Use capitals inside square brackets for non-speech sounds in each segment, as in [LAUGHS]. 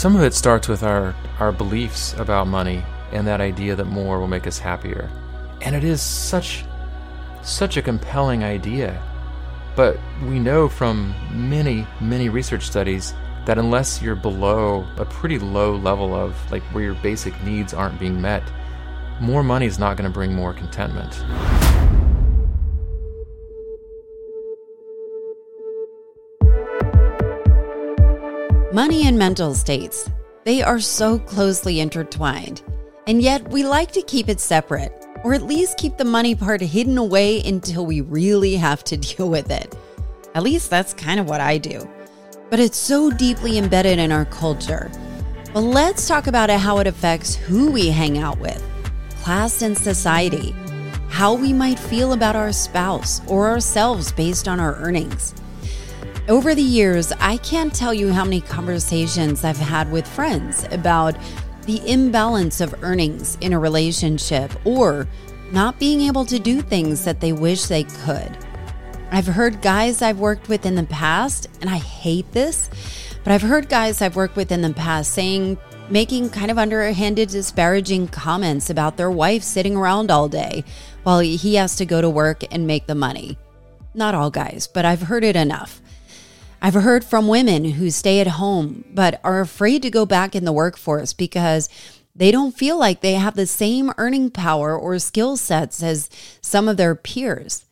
some of it starts with our, our beliefs about money and that idea that more will make us happier. And it is such such a compelling idea. But we know from many, many research studies that unless you're below a pretty low level of like where your basic needs aren't being met, more money is not going to bring more contentment. Money and mental states, they are so closely intertwined. And yet we like to keep it separate, or at least keep the money part hidden away until we really have to [LAUGHS] deal with it. At least that's kind of what I do. But it's so deeply embedded in our culture. But let's talk about how it affects who we hang out with, class and society, how we might feel about our spouse or ourselves based on our earnings. Over the years, I can't tell you how many conversations I've had with friends about the imbalance of earnings in a relationship or not being able to do things that they wish they could. I've heard guys I've worked with in the past, and I hate this, but I've heard guys I've worked with in the past saying, making kind of underhanded, disparaging comments about their wife sitting around all day while he has to go to work and make the money. Not all guys, but I've heard it enough. I've heard from women who stay at home but are afraid to go back in the workforce because they don't feel like they have the same earning power or skill sets as some of their peers.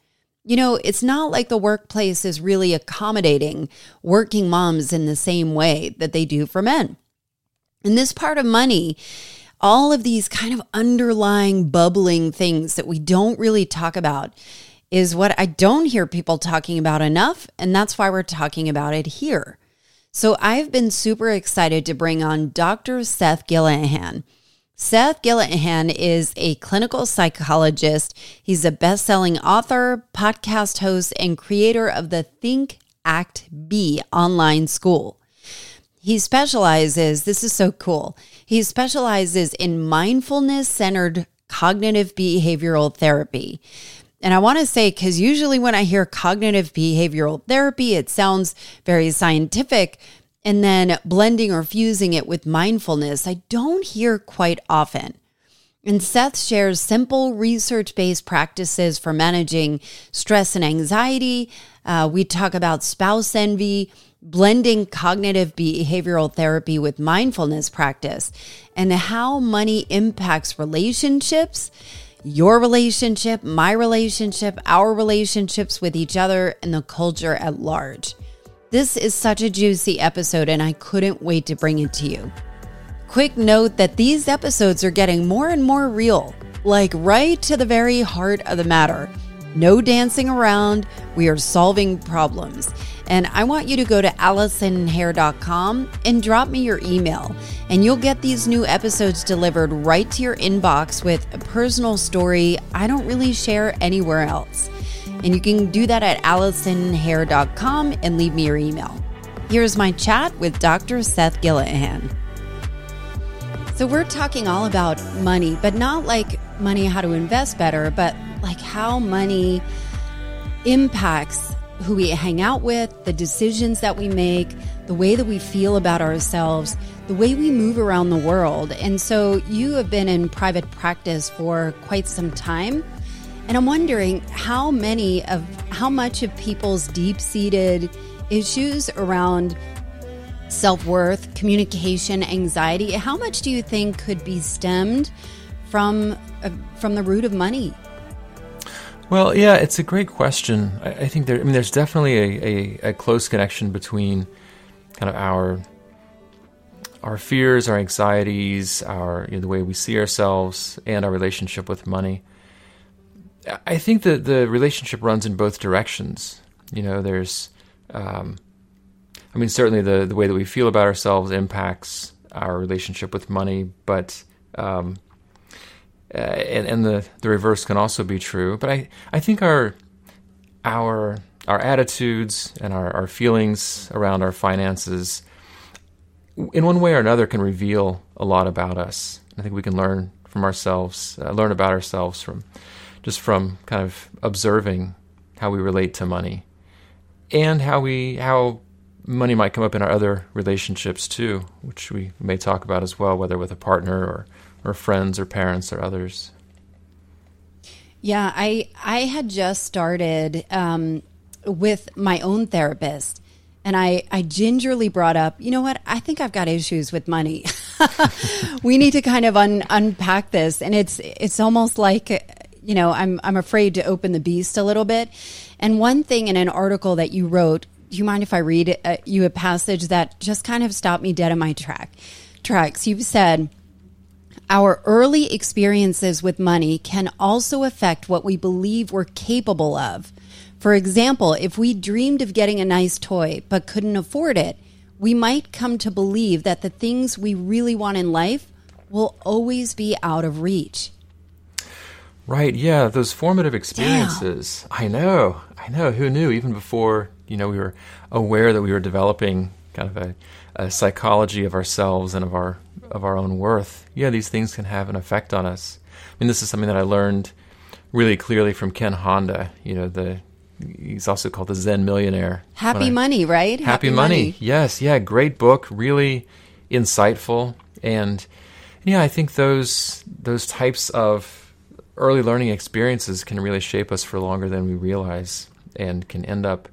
You know, it's not like the workplace is really accommodating working moms in the same way that they do for men. In this part of money, all of these kind of underlying bubbling things that we don't really talk about is what I don't hear people talking about enough. And that's why we're talking about it here. So I've been super excited to bring on Dr. Seth Gillihan. Seth Gillihan is a clinical psychologist. He's a best selling author, podcast host, and creator of the Think Act Be online school. He specializes, this is so cool. He specializes in mindfulness centered cognitive behavioral therapy. And I want to say, because usually when I hear cognitive behavioral therapy, it sounds very scientific. And then blending or fusing it with mindfulness, I don't hear quite often. And Seth shares simple research based practices for managing stress and anxiety. Uh, we talk about spouse envy, blending cognitive behavioral therapy with mindfulness practice, and how money impacts relationships your relationship, my relationship, our relationships with each other, and the culture at large. This is such a juicy episode, and I couldn't wait to bring it to you. Quick note that these episodes are getting more and more real, like right to the very heart of the matter. No dancing around, we are solving problems. And I want you to go to AllisonHair.com and drop me your email. And you'll get these new episodes delivered right to your inbox with a personal story I don't really share anywhere else. And you can do that at AllisonHair.com and leave me your email. Here's my chat with Dr. Seth Gillihan. So, we're talking all about money, but not like money, how to invest better, but like how money impacts who we hang out with, the decisions that we make, the way that we feel about ourselves, the way we move around the world. And so you have been in private practice for quite some time. And I'm wondering how many of how much of people's deep seated issues around self worth, communication, anxiety, how much do you think could be stemmed from, uh, from the root of money? Well, yeah, it's a great question. I, I think there. I mean, there's definitely a, a, a, close connection between kind of our our fears, our anxieties, our you know, the way we see ourselves, and our relationship with money. I think that the relationship runs in both directions. You know, there's, um, I mean, certainly the the way that we feel about ourselves impacts our relationship with money, but um, uh, and, and the, the reverse can also be true. But I, I think our our our attitudes and our, our feelings around our finances, in one way or another, can reveal a lot about us. I think we can learn from ourselves, uh, learn about ourselves from just from kind of observing how we relate to money and how we how money might come up in our other relationships too, which we may talk about as well, whether with a partner or, or friends or parents or others. Yeah, I I had just started um, with my own therapist, and I I gingerly brought up, you know what? I think I've got issues with money. [LAUGHS] we need to kind of un, unpack this, and it's it's almost like you know I'm I'm afraid to open the beast a little bit. And one thing in an article that you wrote, do you mind if I read uh, you a passage that just kind of stopped me dead in my track tracks? You've said our early experiences with money can also affect what we believe we're capable of. For example, if we dreamed of getting a nice toy but couldn't afford it, we might come to believe that the things we really want in life will always be out of reach. Right, yeah, those formative experiences. I know, I know. Who knew? Even before, you know, we were aware that we were developing kind of a, a psychology of ourselves and of our of our own worth, yeah, these things can have an effect on us. I mean, this is something that I learned really clearly from Ken Honda. You know, the he's also called the Zen Millionaire. Happy I, Money, right? Happy, Happy money. money. Yes, yeah, great book, really insightful, and yeah, I think those those types of early learning experiences can really shape us for longer than we realize, and can end up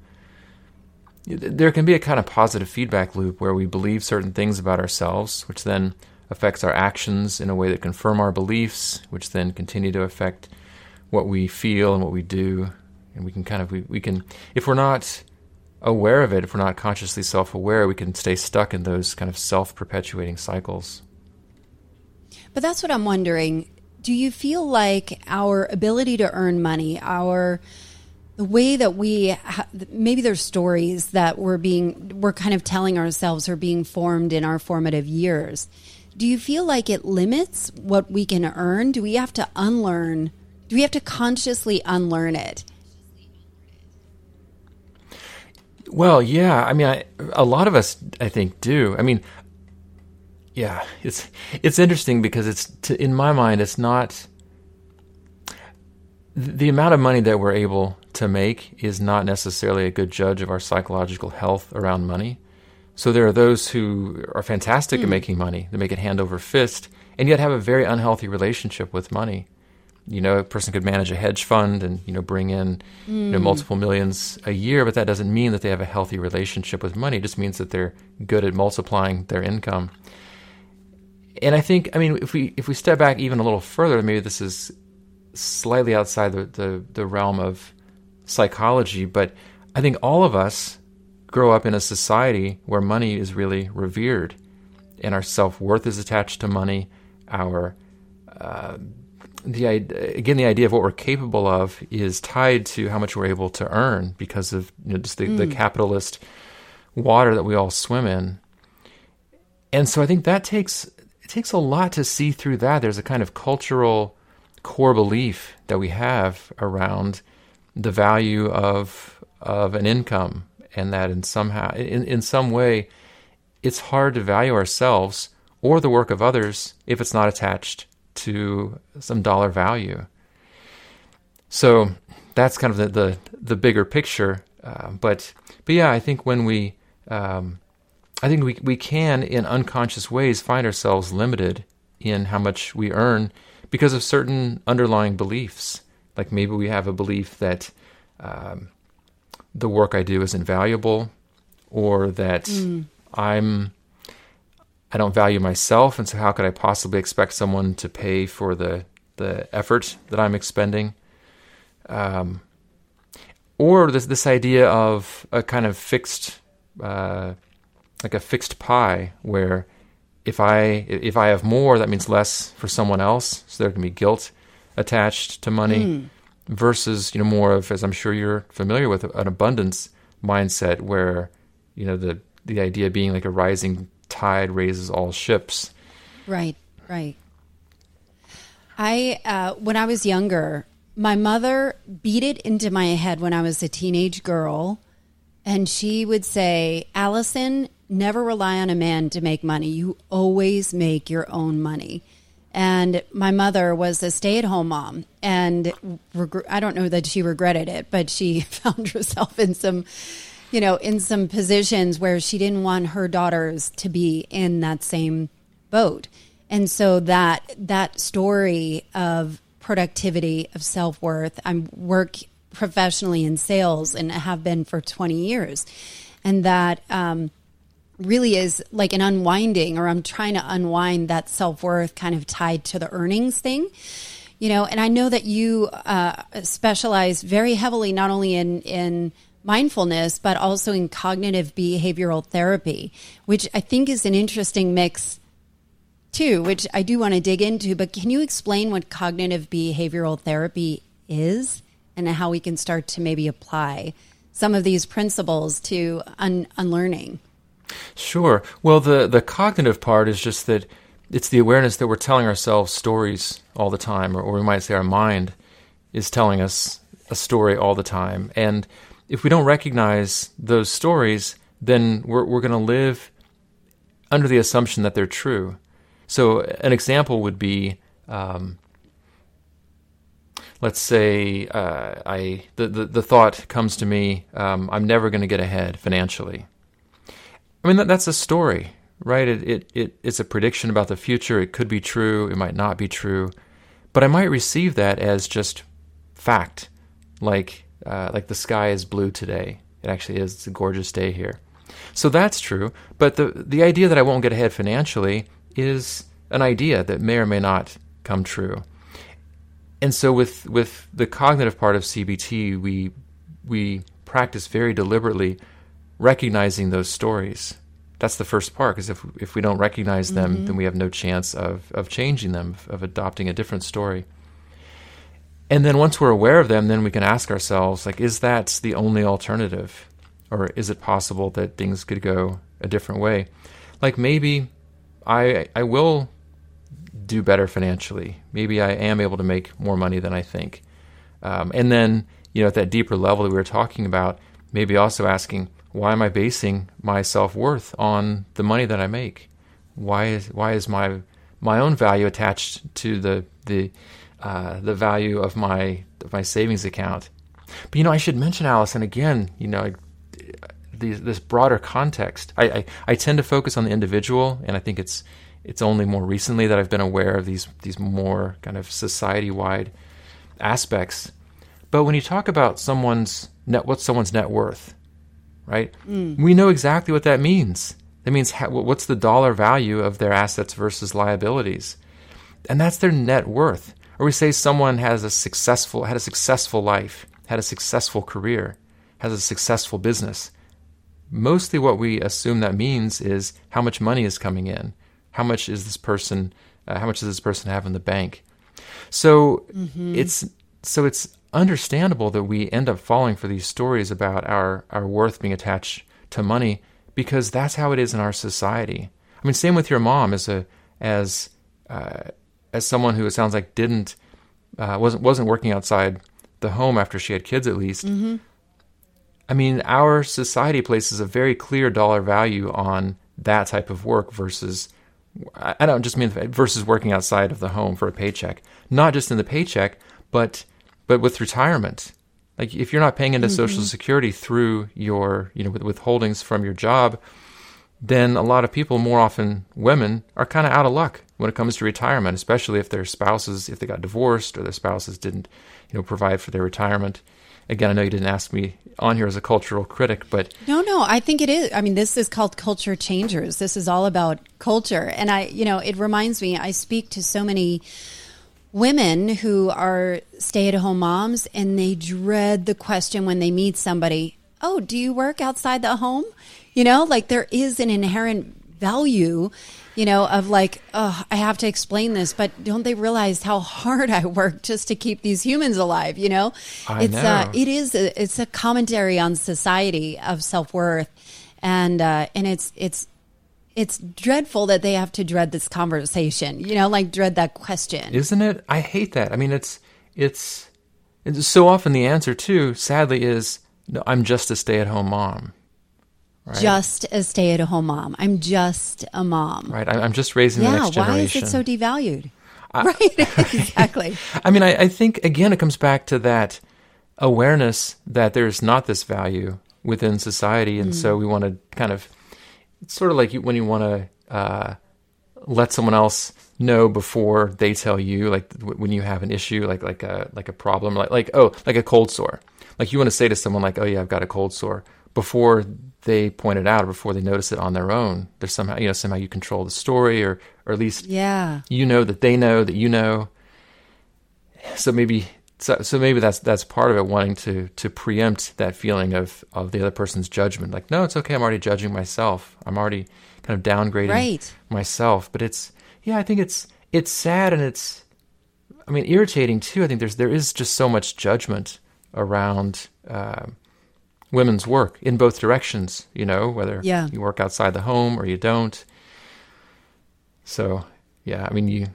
there can be a kind of positive feedback loop where we believe certain things about ourselves, which then affects our actions in a way that confirm our beliefs, which then continue to affect what we feel and what we do. And we can kind of, we, we can, if we're not aware of it, if we're not consciously self aware, we can stay stuck in those kind of self perpetuating cycles. But that's what I'm wondering. Do you feel like our ability to earn money, our the way that we ha- maybe there's stories that we're being we're kind of telling ourselves are being formed in our formative years. Do you feel like it limits what we can earn? Do we have to unlearn do we have to consciously unlearn it? Well yeah i mean I, a lot of us i think do. I mean yeah it's it's interesting because it's to, in my mind it's not the amount of money that we're able to make is not necessarily a good judge of our psychological health around money. So there are those who are fantastic mm. at hmm. making money, they make it hand over fist, and yet have a very unhealthy relationship with money. You know, a person could manage a hedge fund and you know bring in mm. you know, hmm. multiple millions a year, but that doesn't mean that they have a healthy relationship with money. It just means that they're good at multiplying their income. And I think, I mean, if we if we step back even a little further, maybe this is slightly outside the, the, the realm of psychology, but I think all of us grow up in a society where money is really revered and our self worth is attached to money. Our uh, the again the idea of what we're capable of is tied to how much we're able to earn because of you know, just the, mm. the capitalist water that we all swim in. And so I think that takes it takes a lot to see through that. There's a kind of cultural core belief that we have around the value of of an income and that in somehow in, in some way it's hard to value ourselves or the work of others if it's not attached to some dollar value. So that's kind of the the, the bigger picture. Uh, but but yeah, I think when we um, I think we we can in unconscious ways find ourselves limited in how much we earn because of certain underlying beliefs. Like maybe we have a belief that um, the work I do is invaluable, or that mm. I'm I don't value myself, and so how could I possibly expect someone to pay for the the effort that I'm expending? Um, or this this idea of a kind of fixed, uh, like a fixed pie, where if I if I have more, that means less for someone else. So there can be guilt attached to money, mm. versus you know more of as I'm sure you're familiar with an abundance mindset where you know the the idea being like a rising tide raises all ships. Right, right. I uh, when I was younger, my mother beat it into my head when I was a teenage girl, and she would say, "Allison, never rely on a man to make money. You always make your own money. And my mother was a stay at home mom. And reg- I don't know that she regretted it, but she [LAUGHS] found herself in some, you know, in some positions where she didn't want her daughters to be in that same boat. And so that that story of productivity, of self worth, I'm work professionally in sales and have been for 20 years. And that um, really is like an unwinding, or I'm trying to unwind that self worth kind of tied to the earnings thing. You know, and I know that you uh, specialize very heavily not only in in mindfulness, but also in cognitive behavioral therapy, which I think is an interesting mix too, which I do want to dig into. But can you explain what cognitive behavioral therapy is and how we can start to maybe apply some of these principles to un- unlearning? Sure. Well, the, the cognitive part is just that it's the awareness that we're telling ourselves stories all the time, or, or we might say our mind is telling us a story all the time. And if we don't recognize those stories, then we're, we're going to live under the assumption that they're true. So, an example would be um, let's say uh, I the, the, the thought comes to me, um, I'm never going to get ahead financially. I mean, that, that's a story, right? It, it, it, it's a prediction about the future. It could be true, it might not be true. But I might receive that as just fact, like, uh, like the sky is blue today. It actually is. It's a gorgeous day here. So that's true. But the, the idea that I won't get ahead financially is an idea that may or may not come true. And so with, with the cognitive part of CBT, we, we practice very deliberately recognizing those stories. That's the first part, because if, if we don't recognize them, mm-hmm. then we have no chance of, of changing them, of, of adopting a different story. And then once we're aware of them, then we can ask ourselves, like, is that the only alternative? Or is it possible that things could go a different way? Like maybe I I will do better financially. Maybe I am able to make more money than I think. Um, and then, you know, at that deeper level that we were talking about, maybe also asking, why am I basing my self worth on the money that I make? Why is why is my my own value attached to the the uh, the value of my of my savings account? But you know, I should mention Allison again. You know, this broader context. I, I I tend to focus on the individual, and I think it's it's only more recently that I've been aware of these these more kind of society wide aspects. But when you talk about someone's net, what's someone's net worth, right? Mm. We know exactly what that means. That means what's the dollar value of their assets versus liabilities, and that's their net worth. Or we say someone has a successful had a successful life, had a successful career, has a successful business. Mostly, what we assume that means is how much money is coming in how much is this person? Uh, how much does this person have in the bank? So mm-hmm. it's so it's understandable that we end up falling for these stories about our our worth being attached to money because that's how it is in our society. I mean, same with your mom as a as uh, as someone who it sounds like didn't uh, wasn't wasn't working outside the home after she had kids at least. Mm-hmm. I mean, our society places a very clear dollar value on that type of work versus I don't just mean versus working outside of the home for a paycheck. Not just in the paycheck, but but with retirement. Like if you're not paying into mm-hmm. Social Security through your you know with withholdings from your job, then a lot of people, more often women, are kind of out of luck when it comes to retirement, especially if their spouses, if they got divorced or their spouses didn't, you know, provide for their retirement again, I know you didn't ask me on here as a cultural critic, but no, no, I think it is. I mean, this is called culture changers. This is all about culture, and I, you know, it reminds me. I speak to so many women who are stay-at-home moms, and they dread the question when they meet somebody. Oh, do you work outside the home? You know, like there is an inherent value you know, of like, oh, I have to explain this, but don't they realize how hard I work just to keep these humans alive? You know, I it's uh, know. Uh, it is a, it's a commentary on society of self worth, and uh, and it's it's it's dreadful that they have to dread this conversation. You know, like dread that question, isn't it? I hate that. I mean, it's it's, it's so often the answer too, sadly, is no, I'm just a stay at home mom. Right. Just a stay at home mom. I'm just a mom. Right. I'm just raising yeah, the next generation. Why is it so devalued? I, [LAUGHS] right. [LAUGHS] exactly. [LAUGHS] I mean, I, I think, again, it comes back to that awareness that there's not this value within society, and so mm. we want to kind of it's sort of like you, when you want to uh, let someone else know before they tell you, like w- when you have an issue, like like a like a problem, like like oh, like a cold sore. Like you want to say to someone like, oh yeah, I've got a cold sore before they point it out or before they notice it on their own. There's somehow you know somehow you control the story or or at least Yeah. you know that they know that you know. So maybe so, so maybe that's that's part of it wanting to to preempt that feeling of of the other person's judgment. Like no it's okay I'm already judging myself. I'm already kind of downgrading Right. myself. But it's yeah I think it's it's sad and it's I mean irritating too. I think there's there is just so much judgment around uh, women's work in both directions you know whether Yeah. you work outside the home or you don't. So, yeah, I mean, you,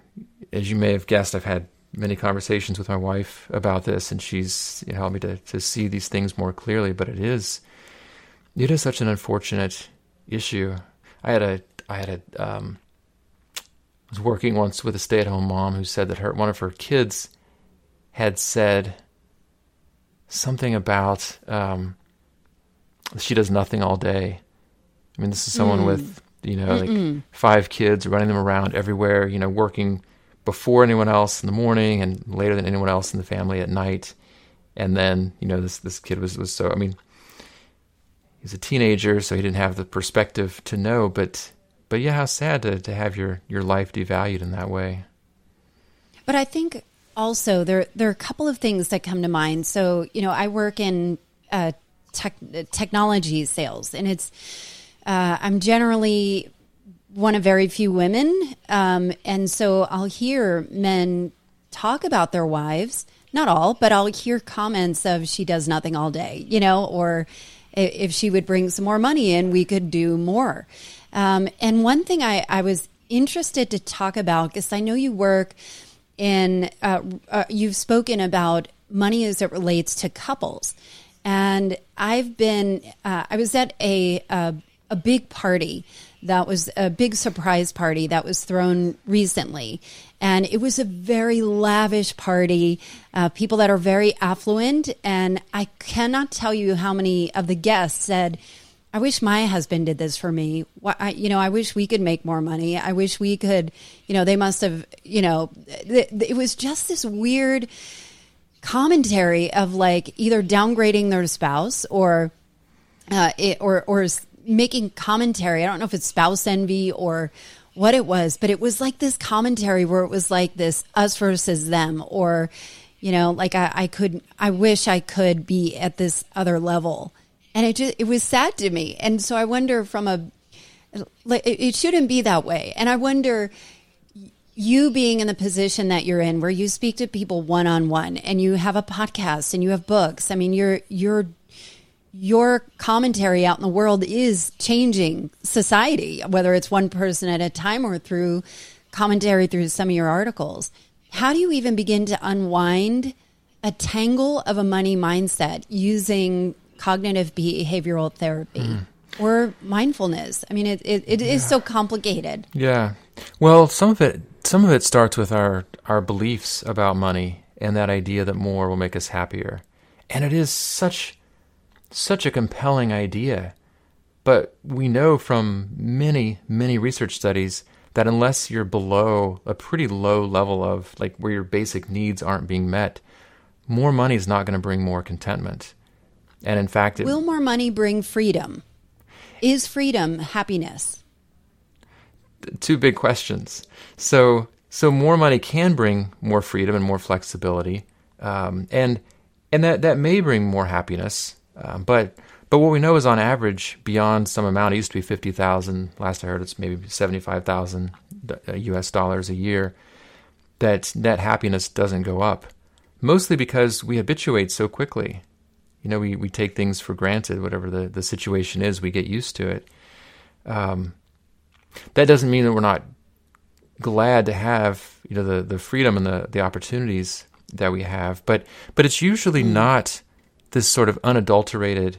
as you may have guessed, I've had many conversations with my wife about this, and she's you know, helped me to, to see these things more clearly. But it is, it is such an unfortunate issue. I had a, I had a, um, was working once with a stay-at-home mom who said that her one of her kids had said something about um, she does nothing all day. I mean, this is someone with you know like five kids, running them around everywhere. You know, working before anyone else in the morning and later than anyone else in the family at night. And then you know this this kid was was so I mean he's a teenager, so he didn't have the perspective to know. But but yeah, how sad to to have your your life devalued in that way. But I think also there there are a couple of things that come to mind. So you know, I work in uh, tech, technology sales, and it's uh, I'm generally one of very few women, um, and so I'll hear men talk about their wives. Not all, but I'll hear comments of she does nothing all day, you know, or if she would bring some more money in, we could do more. Um, and one thing I, I was interested to talk about because I know you work in, uh, uh, you've spoken about money as it relates to couples, and I've been, uh, I was at a, a a big party that was a big surprise party that was thrown recently. And it was a very lavish party, uh, people that are very affluent. And I cannot tell you how many of the guests said, I wish my husband did this for me. Why, I, you know, I wish we could make more money. I wish we could, you know, they must have, you know, th- th- it was just this weird commentary of like either downgrading their spouse or uh, it, or or making commentary. I don't know if it's spouse envy or what it was, but it was like this commentary where it was like this us versus them, or you know, like I, I could, I wish I could be at this other level, and it just it was sad to me, and so I wonder from a like it shouldn't be that way, and I wonder you being in the position that you're in where you speak to people one on one and you have a podcast and you have books. I mean you're you're your commentary out in the world is changing society whether it's one person at a time or through commentary through some of your articles. How do you even begin to unwind a tangle of a money mindset using cognitive behavioral therapy hmm. or mindfulness? I mean it, it, it is so complicated. Yeah. Well, some of it some of it starts with our our beliefs about money and that idea that more will make us happier. And it is such such a compelling idea. But we know from many many research studies that unless you're below a pretty low level of like where your basic needs aren't being met, more money is not going to bring more contentment. And in fact, it, Will more money bring freedom? Is freedom happiness? two big questions. So, so more money can bring more freedom and more flexibility, um, and and that that may bring more happiness. Um, but but what we know is on average, beyond some amount, it used to be fifty thousand. Last I heard, it's maybe seventy five thousand U.S. dollars a year. That net happiness doesn't go up, mostly because we habituate so quickly. You know, we, we take things for granted. Whatever the, the situation is, we get used to it. Um, that doesn't mean that we're not glad to have you know the the freedom and the the opportunities that we have but but it's usually not this sort of unadulterated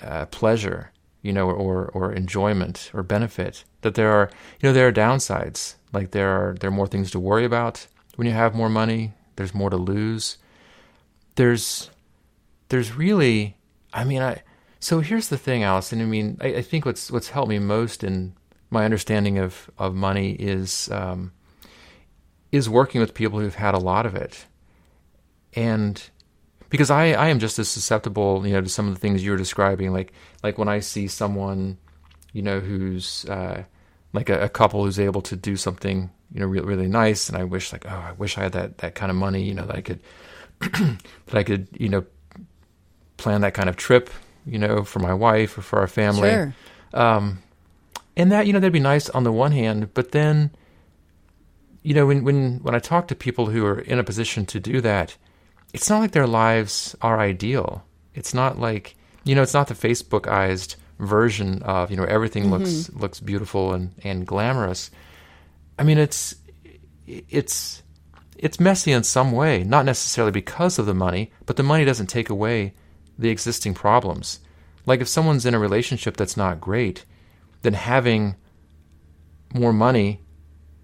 uh, pleasure you know or or enjoyment or benefit that there are you know there are downsides. Like there are there are more things to worry about. When you have more money there's more to lose. There's there's really i mean i So here's the thing, Allison. I mean, I, I, think what's what's helped me most in my understanding of of money is um, is working with people who've had a lot of it, and because I, I am just as susceptible, you know, to some of the things you're describing. Like like when I see someone, you know, who's uh, like a, a, couple who's able to do something, you know, really, really nice, and I wish like, oh, I wish I had that that kind of money, you know, that I could [CLEARS THROAT] that I could, you know, plan that kind of trip you know, for my wife or for our family. Sure. Um, and that, you know, that'd be nice on the one hand, but then, you know, when, when, when I talk to people who are in a position to do that, it's not like their lives are ideal. It's not like, you know, it's not the Facebookized version of, you know, everything mm-hmm. looks, looks beautiful and, and glamorous. I mean, it's, it's, it's messy in some way, not necessarily because of the money, but the money doesn't take away the existing problems. Like if someone's in a relationship that's not great, then having more money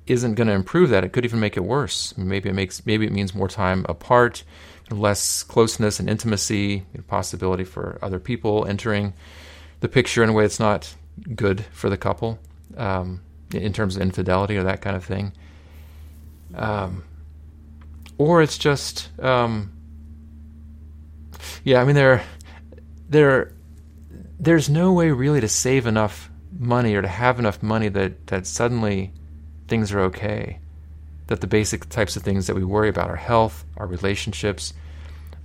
isn't going to improve that. It could even make it worse. Maybe it makes maybe it means more time apart, less closeness and intimacy, possibility for other people entering the picture in a way that's not good for the couple um, in terms of infidelity or that kind of thing. Um, or it's just um, yeah, I mean there, there, there's no way really to save enough money or to have enough money that that suddenly things are okay. That the basic types of things that we worry about, our health, our relationships,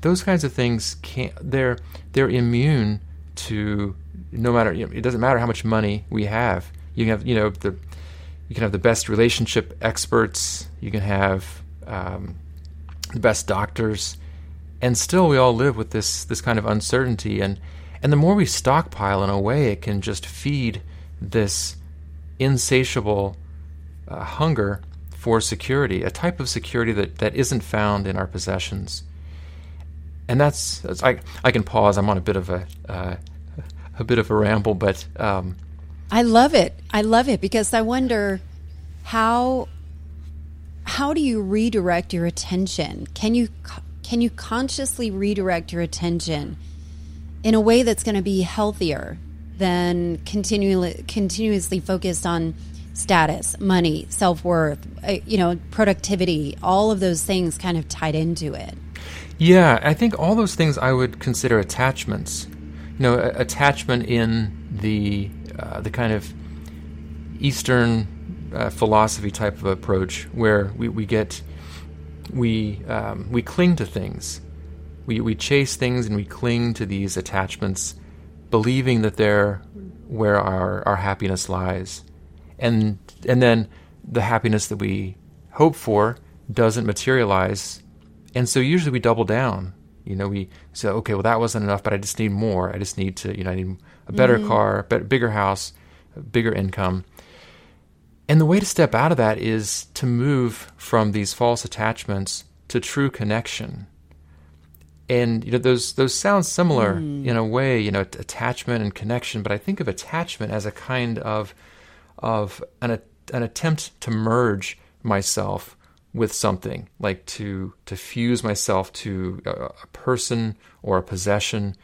those kinds of things can't. They're they're immune to no matter. You know, it doesn't matter how much money we have. You can have you know the you can have the best relationship experts. You can have um, the best doctors and still we all live with this this kind of uncertainty and and the more we stockpile in a way it can just feed this insatiable uh, hunger for security a type of security that that isn't found in our possessions. And that's, that's I I can pause. I'm on a bit of a uh, [LAUGHS] a bit of a ramble but um, I love it. I love it because I wonder how how do you redirect your attention? Can you can you consciously redirect your attention in a way that's going to be healthier than continually continuously focused on status, money, self-worth, uh, you know, productivity, all of those things kind of tied into it. Yeah, I think all those things I would consider attachments. You know, attachment in the uh, the kind of Eastern uh, philosophy type of approach, where we, we get we um, we cling to things. We we chase things and we cling to these attachments, believing that they're where our, our happiness lies. And and then the happiness that we hope for doesn't materialize. And so usually we double down. You know, we say, okay, well that wasn't enough, but I just need more. I just need to, you know, I need a better mm-hmm. car, better, bigger house, bigger income. And the way to step out of that is to move from these false attachments to true connection. And you know those those sound similar mm. in a way, you know, attachment and connection, but I think of attachment as a kind of of an an attempt to merge myself with something, like to to fuse myself to a, a person or a possession,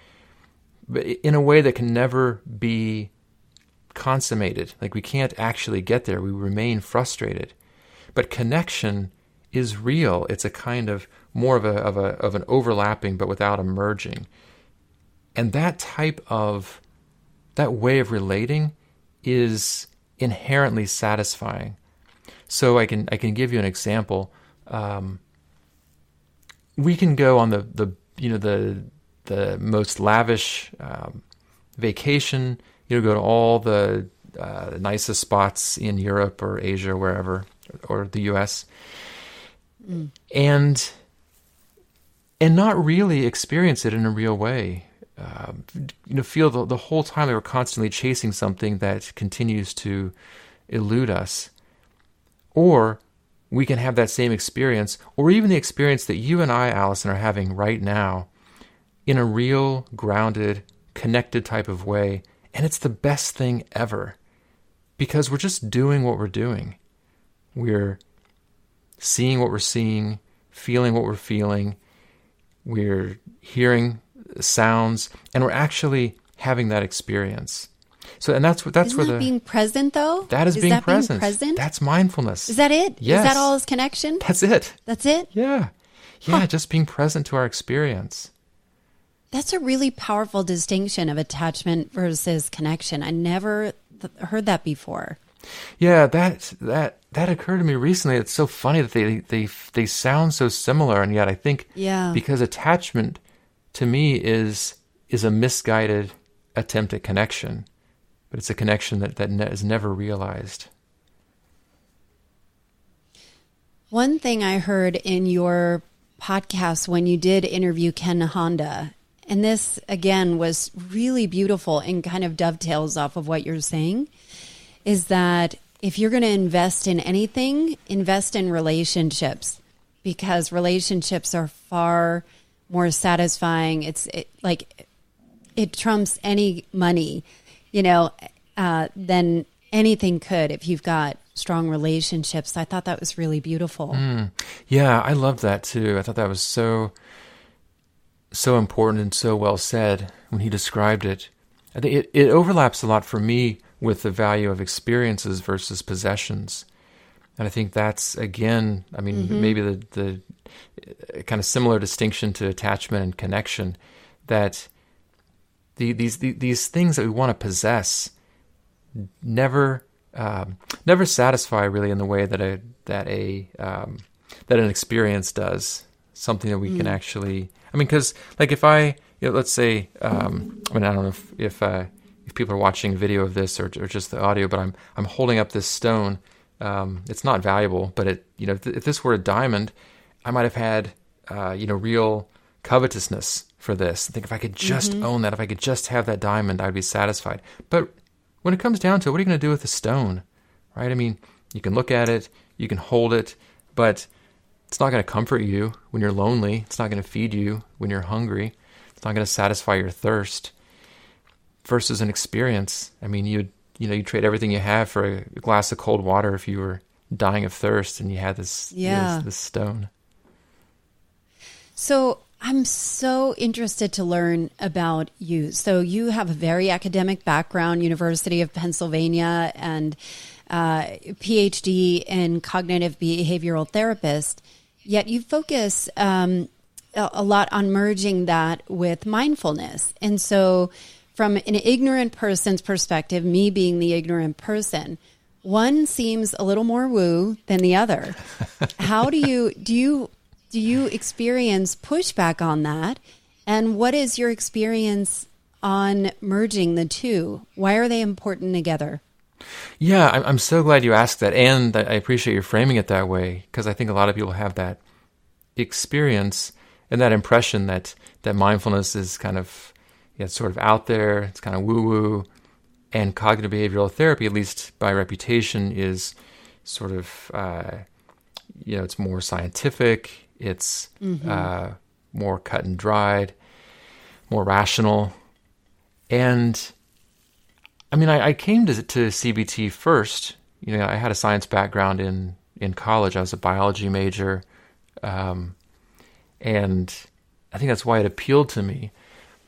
but in a way that can never be consummated. Like we can't actually get there. We remain frustrated. But connection is real. It's a kind of more of a of a of an overlapping but without a merging. And that type of that way of relating is inherently satisfying. So I can I can give you an example. Um, we can go on the the you know the the most lavish um, vacation you know, go to all the uh, nicest spots in Europe or Asia, or wherever, or the U.S. Mm. and and not really experience it in a real way. Uh, you know, feel the, the whole time they were constantly chasing something that continues to elude us, or we can have that same experience, or even the experience that you and I, Allison, are having right now, in a real, grounded, connected type of way and it's the best thing ever because we're just doing what we're doing. We're seeing what we're seeing, feeling what we're feeling, we're hearing sounds, and we're actually having that experience. So, and that's what that's Isn't where that the being present though? that is, being, that present. Being present? That's mindfulness. Is that it? Is Yes. that all is connection? That's it. That's it? Yeah, yeah. Just being present to our experience. That's a really powerful distinction of attachment versus connection. I never th- heard that before. Yeah, that that that occurred to me recently. It's so funny that they they they sound so similar, and yet I think Yeah. because attachment to me is is a misguided attempt at connection, but it's a connection that that is never realized. One thing I heard in your podcast when you did interview Ken Honda, and this again was really beautiful and kind of dovetails off of what you're saying, is that if you're going to invest in anything, invest in relationships because relationships are far more satisfying. It's it, like it trumps any money, you know, uh, than anything could if you've got strong relationships. I thought that was really beautiful. Yeah, I loved that too. I thought that was so so important and so well said when he described it. I think it, it overlaps a lot for me with the value of experiences versus possessions. And I think that's again, I mean, maybe the the kind of similar distinction to attachment and connection that the, these the, these things that we want to possess never um, never satisfy really in the way that a that a um, that an experience does something that we can actually I mean because like if I you know, let's say um, I mean I don't know if if, uh, if people are watching a video of this or, or just the audio but I'm I'm holding up this stone. Um, it's not valuable but it you know if, if this were a diamond I might have had uh, you know real covetousness for this I think if I could just own that if I could just have that diamond I'd be satisfied but when it comes down to it, what are you going to do with the stone? Right? I mean, you can look at it, you can hold it, but it's not going to comfort you when you're lonely. It's not going to feed you when you're hungry. It's not going to satisfy your thirst. Versus an experience. I mean, you'd you know you trade everything you have for a glass of cold water if you were dying of thirst and you had this you know, this, this stone. So I'm so interested to learn about you. So you have a very academic background, University of Pennsylvania, and uh, PhD in cognitive behavioral therapist. Yet you focus um, a, a lot on merging that with mindfulness. And so, from an ignorant person's perspective, me being the ignorant person, one seems a little more woo than the other. [LAUGHS] How do you do you do you experience pushback on that? And what is your experience on merging the two? Why are they important together? Yeah, I'm, so glad you asked that, and I appreciate you framing it that way because I think a lot of people have that experience and that impression that that mindfulness is kind of yeah, it's sort of out there, it's kind of woo woo, and cognitive behavioral therapy, at least by reputation, is sort of uh, you know it's more scientific, it's uh, more cut and dried, more rational, and I mean, I, I came to, to CBT first. You know, I had a science background in, in college. I was a biology major, um, and I think that's why it appealed to me.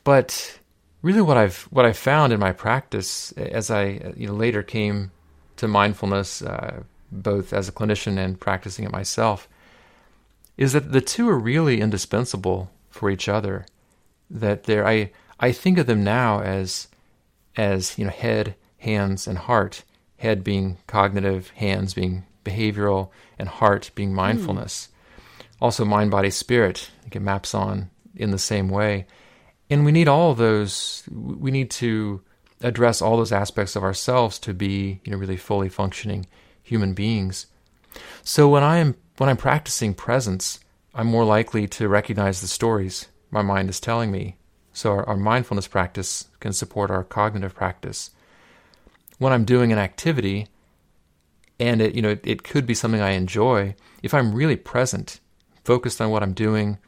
But really, what I've what I found in my practice, as I you know later came to mindfulness, uh, both as a clinician and practicing it myself, is that the two are really indispensable for each other. That they're I I think of them now as as you know head hands and heart. Head being cognitive hands being behavioral and heart being hmm. mindfulness. Also mind body spirit. I think it maps on in the same way. And we need all of those we need to address all those aspects of ourselves to be you know really fully functioning human beings. So when i'm when i'm practicing presence i'm more likely to recognize the stories my mind is telling me so our, our mindfulness practice can support our cognitive practice. When I'm doing an activity, and it you know it, it could be something I enjoy, if I'm really present, focused on what I'm doing,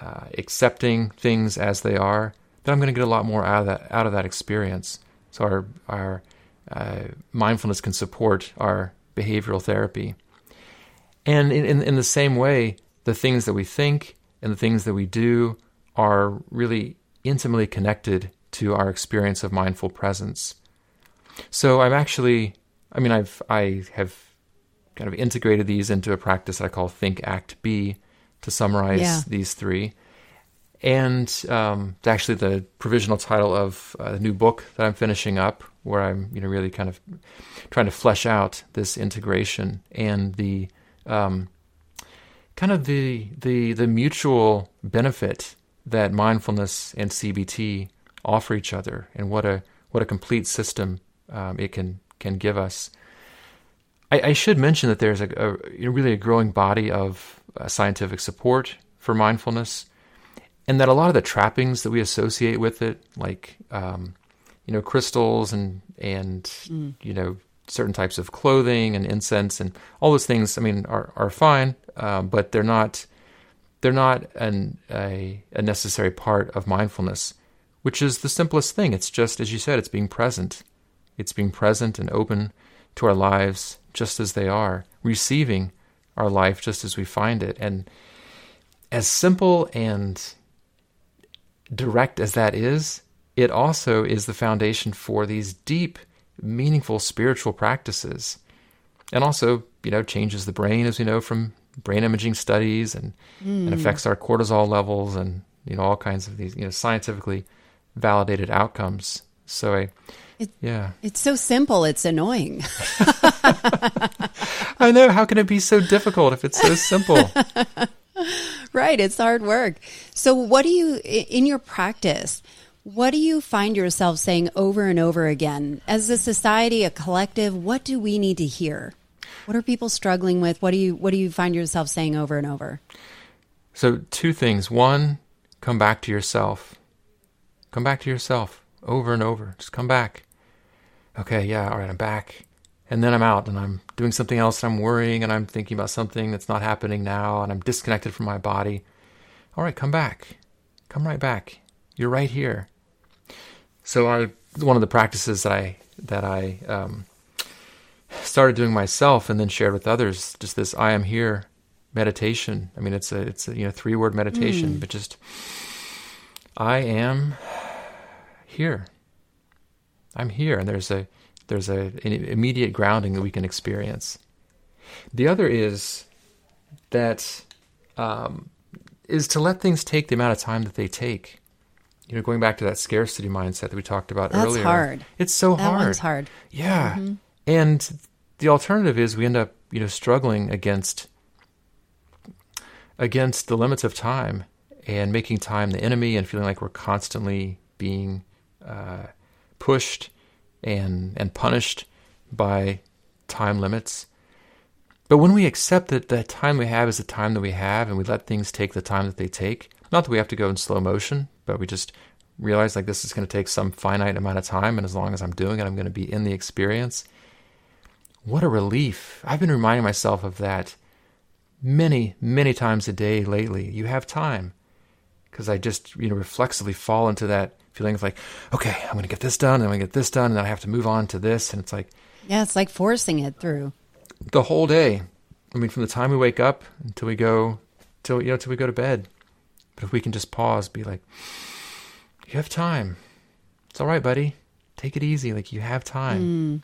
uh, accepting things as they are, then I'm going to get a lot more out of that out of that experience. So our our uh, mindfulness can support our behavioral therapy. And in, in in the same way, the things that we think and the things that we do are really intimately connected to our experience of mindful presence. So I'm actually, I mean, I've I have kind of integrated these into a practice I call Think Act Be to summarize Yeah. these three. And um, it's actually the provisional title of a new book that I'm finishing up, where I'm you know really kind of trying to flesh out this integration and the um, kind of the the the mutual benefit that mindfulness and CBT offer each other, and what a what a complete system um, it can can give us. I, I should mention that there's a, a really a growing body of uh, scientific support for mindfulness, and that a lot of the trappings that we associate with it, like um, you know crystals and and you know certain types of clothing and incense and all those things, I mean, are are fine, um, but they're not they're not an, a, a necessary part of mindfulness, which is the simplest thing. It's just, as you said, it's being present. It's being present and open to our lives just as they are, receiving our life just as we find it. And as simple and direct as that is, it also is the foundation for these deep, meaningful spiritual practices. And also, you know, changes the brain, as we know from brain imaging studies, and, and hmm. affects our cortisol levels and, you know, all kinds of these, you know, scientifically validated outcomes. So I, It- yeah. It's so simple, it's annoying. [LAUGHS] I know. How can it be so difficult if it's so simple? [LAUGHS] right, it's hard work. So, what do you, in your practice, what do you find yourself saying over and over again? As a society, a collective, what do we need to hear? What are people struggling with? What do you what do you find yourself saying over and over? So, two things. One, come back to yourself. Come back to yourself over and over. Just come back. Okay, yeah, all right, I'm back. And then I'm out and I'm doing something else and I'm worrying and I'm thinking about something that's not happening now and I'm disconnected from my body. All right, come back. Come right back. You're right here. So I one of the practices that I that I um, started doing myself and then shared with others just this I am here meditation. I mean, it's a it's a you know three word meditation, but just I am here. I'm here, and there's a there's a an immediate grounding that we can experience. The other is that um, is to let things take the amount of time that they take. You know, going back to that scarcity mindset that we talked about That's earlier. hard. It's so That hard. one's hard. Yeah. And the alternative is we end up, you know, struggling against against the limits of time and making time the enemy and feeling like we're constantly being uh, pushed and and punished by time limits. But when we accept that the time we have is the time that we have and we let things take the time that they take, not that we have to go in slow motion, but we just realize like this is going to take some finite amount of time and as long as I'm doing it, I'm going to be in the experience. What a relief. I've been reminding myself of that many, many times a day lately. You have time. Because I just, you know, reflexively fall into that feeling of like, okay, I'm going to get this done, and I'm going to get this done, and then I have to move on to this. And it's like, Yeah, it's like forcing it through. the whole day. I mean, from the time we wake up until we go, till you know, till we go to bed. But if we can just pause, be like, "You have time. It's all right, buddy. Take it easy. Like you have time."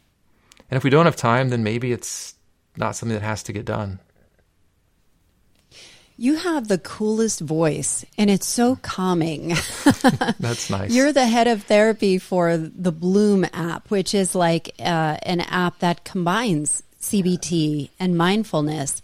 And if we don't have time, then maybe it's not something that has to get done. You have the coolest voice, and it's so calming. [LAUGHS] That's nice. You're the head of therapy for the Bloom app, which is like uh, an app that combines CBT and mindfulness.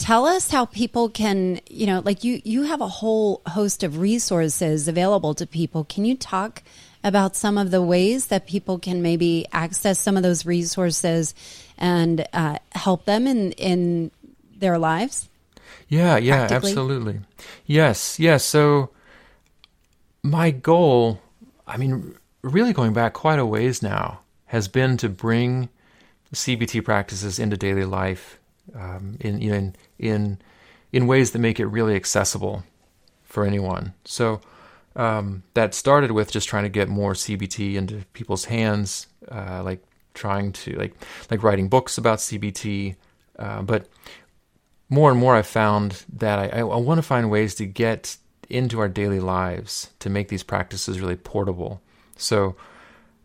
Tell us how people can, you know, like you you have a whole host of resources available to people. Can you talk about some of the ways that people can maybe access some of those resources and uh, help them in in their lives? Yeah, yeah, absolutely. Yes, yes. So my goal, I mean, really going back quite a ways now, has been to bring CBT practices into daily life um, in, you know, in in in ways that make it really accessible for anyone. So um, that started with just trying to get more CBT into people's hands, uh, like trying to like like writing books about CBT, uh, but more and more I've found that I, I want to find ways to get into our daily lives to make these practices really portable So,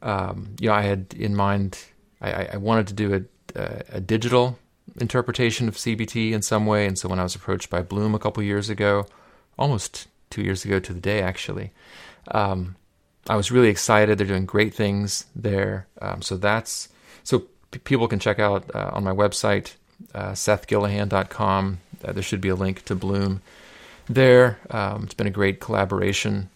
um, you know, I had in mind, I, I wanted to do a, a, a, digital interpretation of CBT in some way. And so when I was approached by Bloom a couple years ago, almost two years ago to the day, actually, um, I was really excited. They're doing great things there. Um, so that's, so p- people can check out uh, on my website, uh, sethgillihan.com. Uh, there should be a link to Bloom there. Um, it's been a great collaboration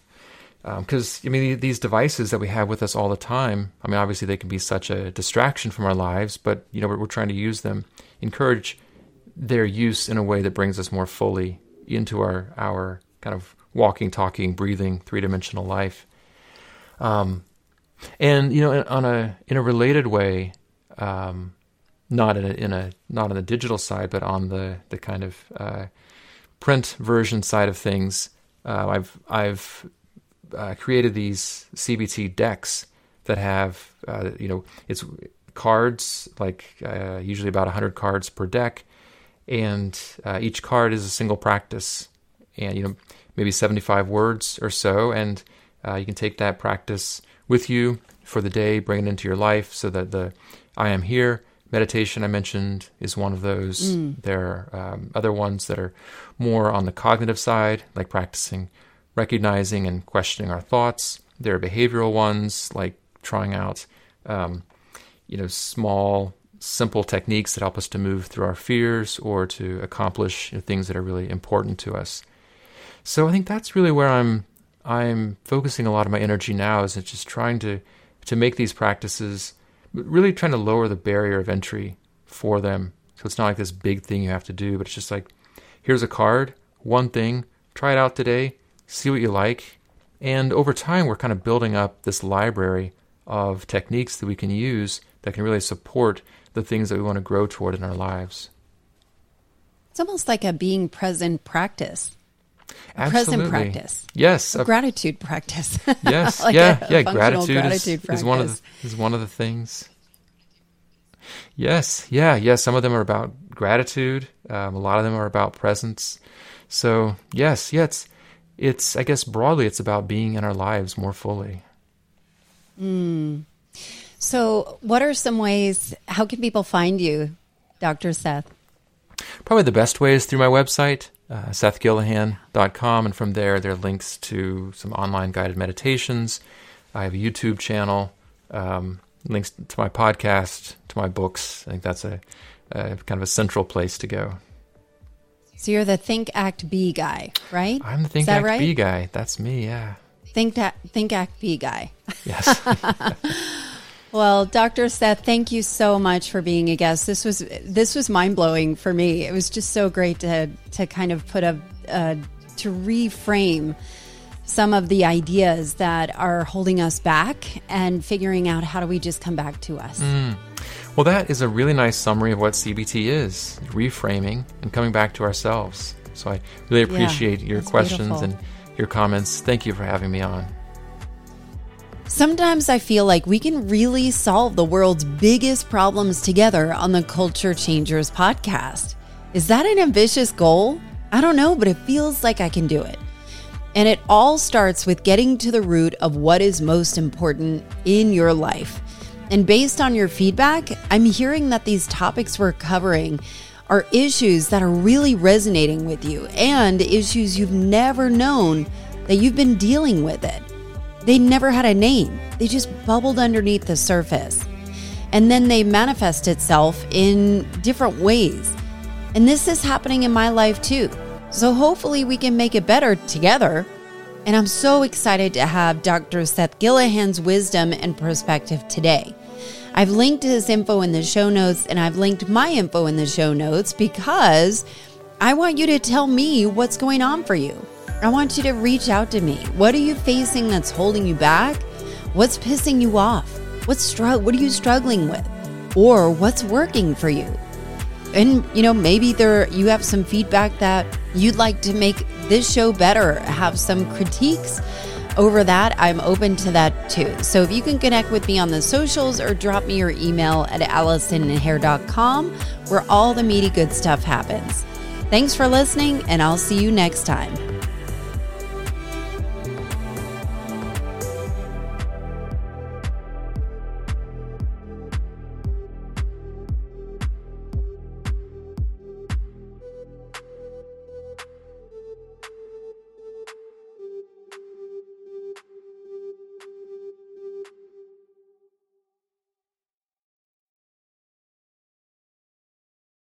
because um, I mean these devices that we have with us all the time. I mean, obviously they can be such a distraction from our lives, but you know we're, we're trying to use them, encourage their use in a way that brings us more fully into our our kind of walking, talking, breathing, three dimensional life. Um, and you know, on a in a related way, um, not in a, in a not on the digital side, but on the the kind of uh, print version side of things, uh, I've I've uh, created these CBT decks that have uh, you know it's cards like uh, usually about hundred cards per deck, and uh, each card is a single practice, and you know maybe seventy five words or so, and uh, you can take that practice with you for the day, bring it into your life, so that the I am here meditation I mentioned is one of those. Mm. There are um, other ones that are more on the cognitive side, like practicing recognizing and questioning our thoughts. There are behavioral ones, like trying out, um, you know, small, simple techniques that help us to move through our fears or to accomplish you know, things that are really important to us. So I think that's really where I'm I'm focusing a lot of my energy now is just trying to to make these practices really trying to lower the barrier of entry for them. So it's not like this big thing you have to do, but it's just like, here's a card, one thing, try it out today, see what you like. And over time, we're kind of building up this library of techniques that we can use that can really support the things that we want to grow toward in our lives. It's almost like a being present practice. Absolutely. Present practice. Yes. A, gratitude practice. [LAUGHS] yes. like yeah. A, yeah. Gratitude, gratitude is, is, one of the is one of the things. Yes. Yeah. Yeah. Some of them are about gratitude. Um, a lot of them are about presence. So yes. Yeah. It's it's I guess broadly it's about being in our lives more fully. Mm. So, what are some ways? How can people find you, Dr. Seth? Probably the best way is through my website, uh, sethgillihan.com. And from there, there are links to some online guided meditations. I have a YouTube channel, um, links to my podcast, to my books. I think that's a, a kind of a central place to go. So you're the Think Act Be guy, right? I'm the Think Act right? Be guy. That's me, yeah. Think, ta- think Act Be guy. Yes. [LAUGHS] [LAUGHS] Well, Dr. Seth, thank you so much for being a guest. This was this was mind blowing for me. It was just so great to to kind of put a uh, to reframe some of the ideas that are holding us back and figuring out how do we just come back to us. Mm. Well, that is a really nice summary of what CBT is reframing and coming back to ourselves. So I really appreciate yeah, your questions beautiful. and your comments. Thank you for having me on. Sometimes I feel like we can really solve the world's biggest problems together on the Culture Changers podcast. Is that an ambitious goal? I don't know, but it feels like I can do it. And it all starts with getting to the root of what is most important in your life. And based on your feedback, I'm hearing that these topics we're covering are issues that are really resonating with you and issues you've never known that you've been dealing with it. They never had a name, they just bubbled underneath the surface. And then they manifest itself in different ways. And this is happening in my life too. So hopefully we can make it better together. And I'm so excited to have Dr. Seth Gillihan's wisdom and perspective today. I've linked his info in the show notes and I've linked my info in the show notes because I want you to tell me what's going on for you. I want you to reach out to me. What are you facing that's holding you back? What's pissing you off? What's str- what are you struggling with? Or what's working for you? And you know, maybe there you have some feedback that you'd like to make this show better, have some critiques over that, I'm open to that too. So if you can connect with me on the socials or drop me your email at allisonandhair.com where all the meaty good stuff happens. Thanks for listening, and I'll see you next time.